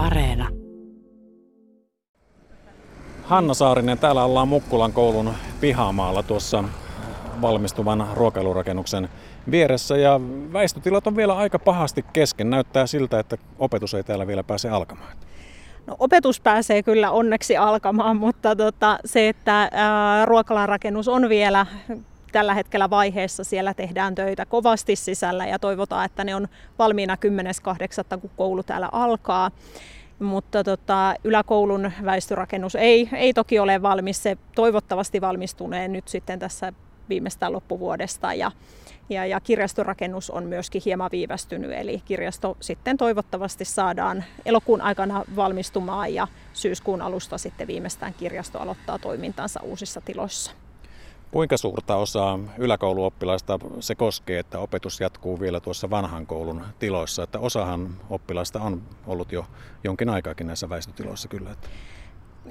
Areena. Hanna Saarinen, täällä ollaan Mukkulan koulun pihamaalla tuossa valmistuvan ruokailurakennuksen vieressä ja väistötilat on vielä aika pahasti kesken. Näyttää siltä, että opetus ei täällä vielä pääse alkamaan. No, opetus pääsee kyllä onneksi alkamaan, mutta tota, se, että ää, ruokalan rakennus on vielä tällä hetkellä vaiheessa. Siellä tehdään töitä kovasti sisällä ja toivotaan, että ne on valmiina 10.8. kun koulu täällä alkaa. Mutta tota, yläkoulun väistörakennus ei, ei toki ole valmis. Se toivottavasti valmistunee nyt sitten tässä viimeistään loppuvuodesta. Ja, ja, ja kirjastorakennus on myöskin hieman viivästynyt, eli kirjasto sitten toivottavasti saadaan elokuun aikana valmistumaan ja syyskuun alusta sitten viimeistään kirjasto aloittaa toimintansa uusissa tiloissa. Kuinka suurta osaa yläkouluoppilaista se koskee, että opetus jatkuu vielä tuossa vanhan koulun tiloissa? Että osahan oppilaista on ollut jo jonkin aikaakin näissä väistötiloissa kyllä. Että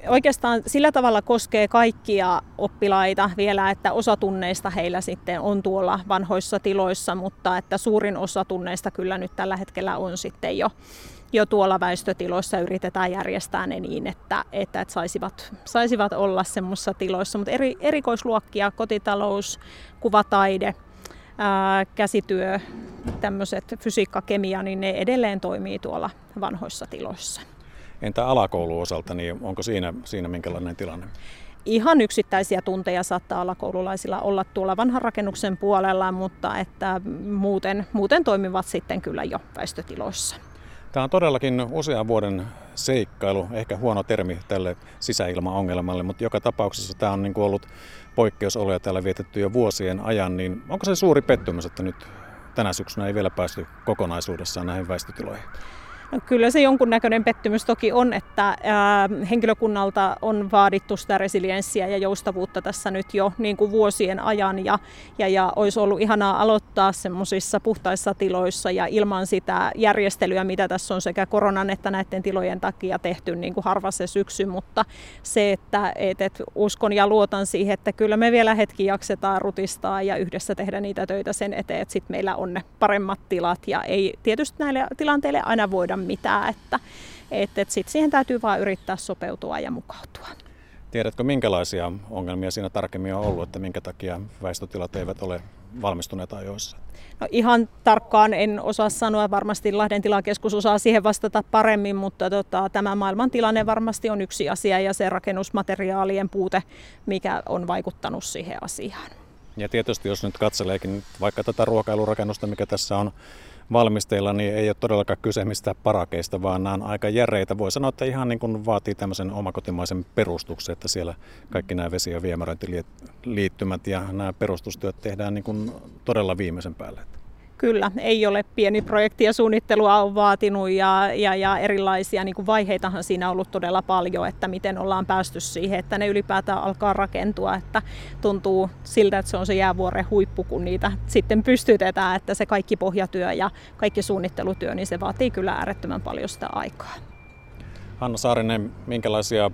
oikeastaan sillä tavalla koskee kaikkia oppilaita vielä, että osa tunneista heillä sitten on tuolla vanhoissa tiloissa, mutta että suurin osa tunneista kyllä nyt tällä hetkellä on sitten jo, jo tuolla väistötiloissa yritetään järjestää ne niin, että, että, että saisivat, saisivat olla semmoisissa tiloissa. Mutta eri, erikoisluokkia, kotitalous, kuvataide, ää, käsityö, tämmöiset fysiikka, kemia, niin ne edelleen toimii tuolla vanhoissa tiloissa. Entä alakoulun osalta, niin onko siinä, siinä minkälainen tilanne? Ihan yksittäisiä tunteja saattaa alakoululaisilla olla tuolla vanhan rakennuksen puolella, mutta että muuten, muuten toimivat sitten kyllä jo väistötiloissa. Tämä on todellakin usean vuoden seikkailu, ehkä huono termi tälle sisäilmaongelmalle, mutta joka tapauksessa tämä on niin kuin ollut poikkeusoloja täällä vietetty jo vuosien ajan, niin onko se suuri pettymys, että nyt tänä syksynä ei vielä päästy kokonaisuudessaan näihin väistötiloihin? No, kyllä se jonkunnäköinen pettymys toki on, että ää, henkilökunnalta on vaadittu sitä resilienssiä ja joustavuutta tässä nyt jo niin kuin vuosien ajan. Ja, ja, ja olisi ollut ihanaa aloittaa semmoisissa puhtaissa tiloissa ja ilman sitä järjestelyä, mitä tässä on sekä koronan että näiden tilojen takia tehty niin kuin harva se syksy, mutta se, että et, et uskon ja luotan siihen, että kyllä me vielä hetki jaksetaan rutistaa ja yhdessä tehdä niitä töitä sen eteen, että sitten meillä on ne paremmat tilat. Ja ei tietysti näille tilanteille aina voida mitään, että et, et sit siihen täytyy vain yrittää sopeutua ja mukautua. Tiedätkö, minkälaisia ongelmia siinä tarkemmin on ollut, että minkä takia väistötilat eivät ole valmistuneet ajoissa? No ihan tarkkaan en osaa sanoa, varmasti Lahden tilakeskus osaa siihen vastata paremmin, mutta tota, tämä maailman tilanne varmasti on yksi asia ja se rakennusmateriaalien puute, mikä on vaikuttanut siihen asiaan. Ja tietysti jos nyt katseleekin vaikka tätä ruokailurakennusta, mikä tässä on valmisteilla, niin ei ole todellakaan kyse mistään parakeista, vaan nämä on aika järeitä. Voi sanoa, että ihan niin kuin vaatii tämmöisen omakotimaisen perustuksen, että siellä kaikki nämä vesi- ja viemäröintiliittymät ja nämä perustustyöt tehdään niin kuin todella viimeisen päälle. Kyllä, ei ole pieni projekti ja suunnittelua on vaatinut ja, ja, ja erilaisia niin kuin vaiheitahan siinä on ollut todella paljon, että miten ollaan päästy siihen, että ne ylipäätään alkaa rakentua, että tuntuu siltä, että se on se jäävuoren huippu, kun niitä sitten pystytetään, että se kaikki pohjatyö ja kaikki suunnittelutyö, niin se vaatii kyllä äärettömän paljon sitä aikaa. Hanna Saarinen, minkälaisia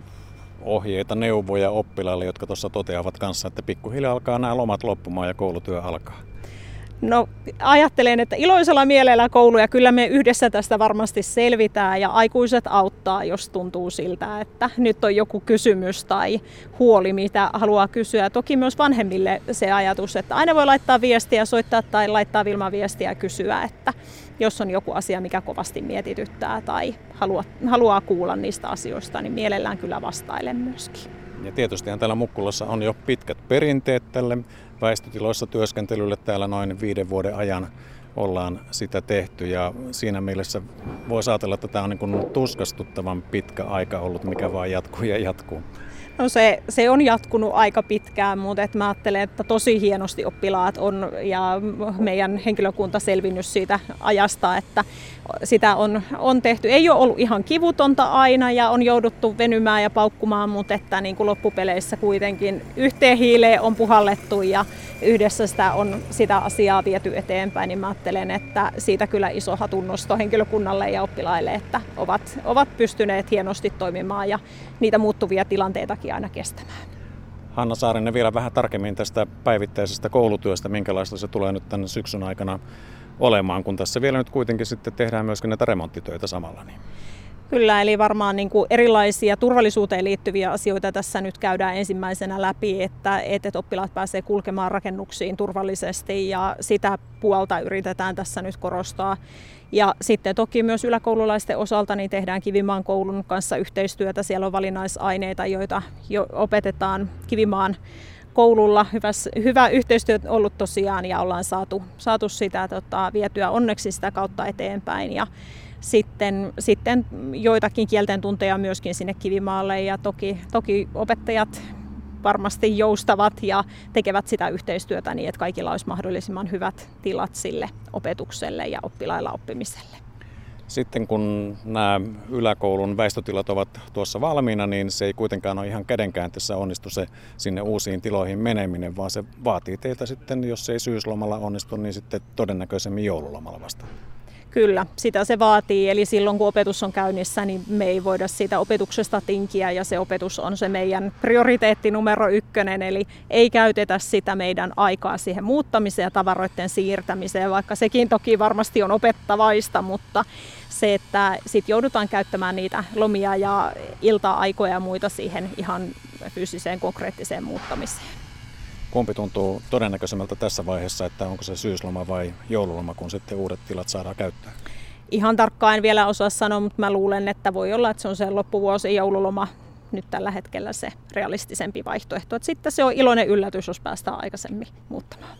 ohjeita, neuvoja oppilaille, jotka tuossa toteavat kanssa, että pikkuhiljaa alkaa nämä lomat loppumaan ja koulutyö alkaa? No ajattelen, että iloisella mielellä koulu ja kyllä me yhdessä tästä varmasti selvitään ja aikuiset auttaa, jos tuntuu siltä, että nyt on joku kysymys tai huoli, mitä haluaa kysyä. Toki myös vanhemmille se ajatus, että aina voi laittaa viestiä, soittaa tai laittaa Vilma viestiä ja kysyä, että jos on joku asia, mikä kovasti mietityttää tai haluaa, haluaa kuulla niistä asioista, niin mielellään kyllä vastailen myöskin. Ja tietysti täällä Mukkulassa on jo pitkät perinteet tälle väistötiloissa työskentelylle täällä noin viiden vuoden ajan ollaan sitä tehty ja siinä mielessä voi ajatella, että tämä on niin tuskastuttavan pitkä aika ollut, mikä vaan jatkuu ja jatkuu. No se, se on jatkunut aika pitkään, mutta et mä ajattelen, että tosi hienosti oppilaat on ja meidän henkilökunta selvinnyt siitä ajasta, että sitä on, on tehty. Ei ole ollut ihan kivutonta aina ja on jouduttu venymään ja paukkumaan, mutta että niin kuin loppupeleissä kuitenkin yhteen hiileen on puhallettu ja yhdessä sitä on sitä asiaa viety eteenpäin, niin mä ajattelen, että siitä kyllä iso hatunnosto henkilökunnalle ja oppilaille, että ovat, ovat pystyneet hienosti toimimaan ja niitä muuttuvia tilanteitakin aina kestämään. Hanna Saarinen vielä vähän tarkemmin tästä päivittäisestä koulutyöstä, minkälaista se tulee nyt tänne syksyn aikana olemaan, kun tässä vielä nyt kuitenkin sitten tehdään myöskin näitä remonttitöitä samalla. Niin. Kyllä, eli varmaan niin kuin erilaisia turvallisuuteen liittyviä asioita tässä nyt käydään ensimmäisenä läpi, että, että oppilaat pääsee kulkemaan rakennuksiin turvallisesti ja sitä puolta yritetään tässä nyt korostaa. Ja sitten toki myös yläkoululaisten osalta niin tehdään Kivimaan koulun kanssa yhteistyötä. Siellä on valinnaisaineita, joita jo opetetaan Kivimaan koululla. Hyväs, hyvä yhteistyö ollut tosiaan ja ollaan saatu, saatu sitä tota, vietyä onneksi sitä kautta eteenpäin. Ja sitten, sitten joitakin kielten tunteja myöskin sinne Kivimaalle ja toki, toki opettajat varmasti joustavat ja tekevät sitä yhteistyötä niin, että kaikilla olisi mahdollisimman hyvät tilat sille opetukselle ja oppilailla oppimiselle. Sitten kun nämä yläkoulun väistötilat ovat tuossa valmiina, niin se ei kuitenkaan ole ihan kädenkääntössä onnistu se sinne uusiin tiloihin meneminen, vaan se vaatii teiltä sitten, jos ei syyslomalla onnistu, niin sitten todennäköisemmin joululomalla vasta. Kyllä, sitä se vaatii. Eli silloin kun opetus on käynnissä, niin me ei voida siitä opetuksesta tinkiä ja se opetus on se meidän prioriteetti numero ykkönen. Eli ei käytetä sitä meidän aikaa siihen muuttamiseen ja tavaroiden siirtämiseen, vaikka sekin toki varmasti on opettavaista, mutta se, että sitten joudutaan käyttämään niitä lomia ja ilta-aikoja ja muita siihen ihan fyysiseen konkreettiseen muuttamiseen. Kumpi tuntuu todennäköisemmältä tässä vaiheessa, että onko se syysloma vai joululoma, kun sitten uudet tilat saadaan käyttää? Ihan tarkkaan en vielä osaa sanoa, mutta mä luulen, että voi olla, että se on se loppuvuosi joululoma nyt tällä hetkellä se realistisempi vaihtoehto. Että sitten se on iloinen yllätys, jos päästään aikaisemmin muuttamaan.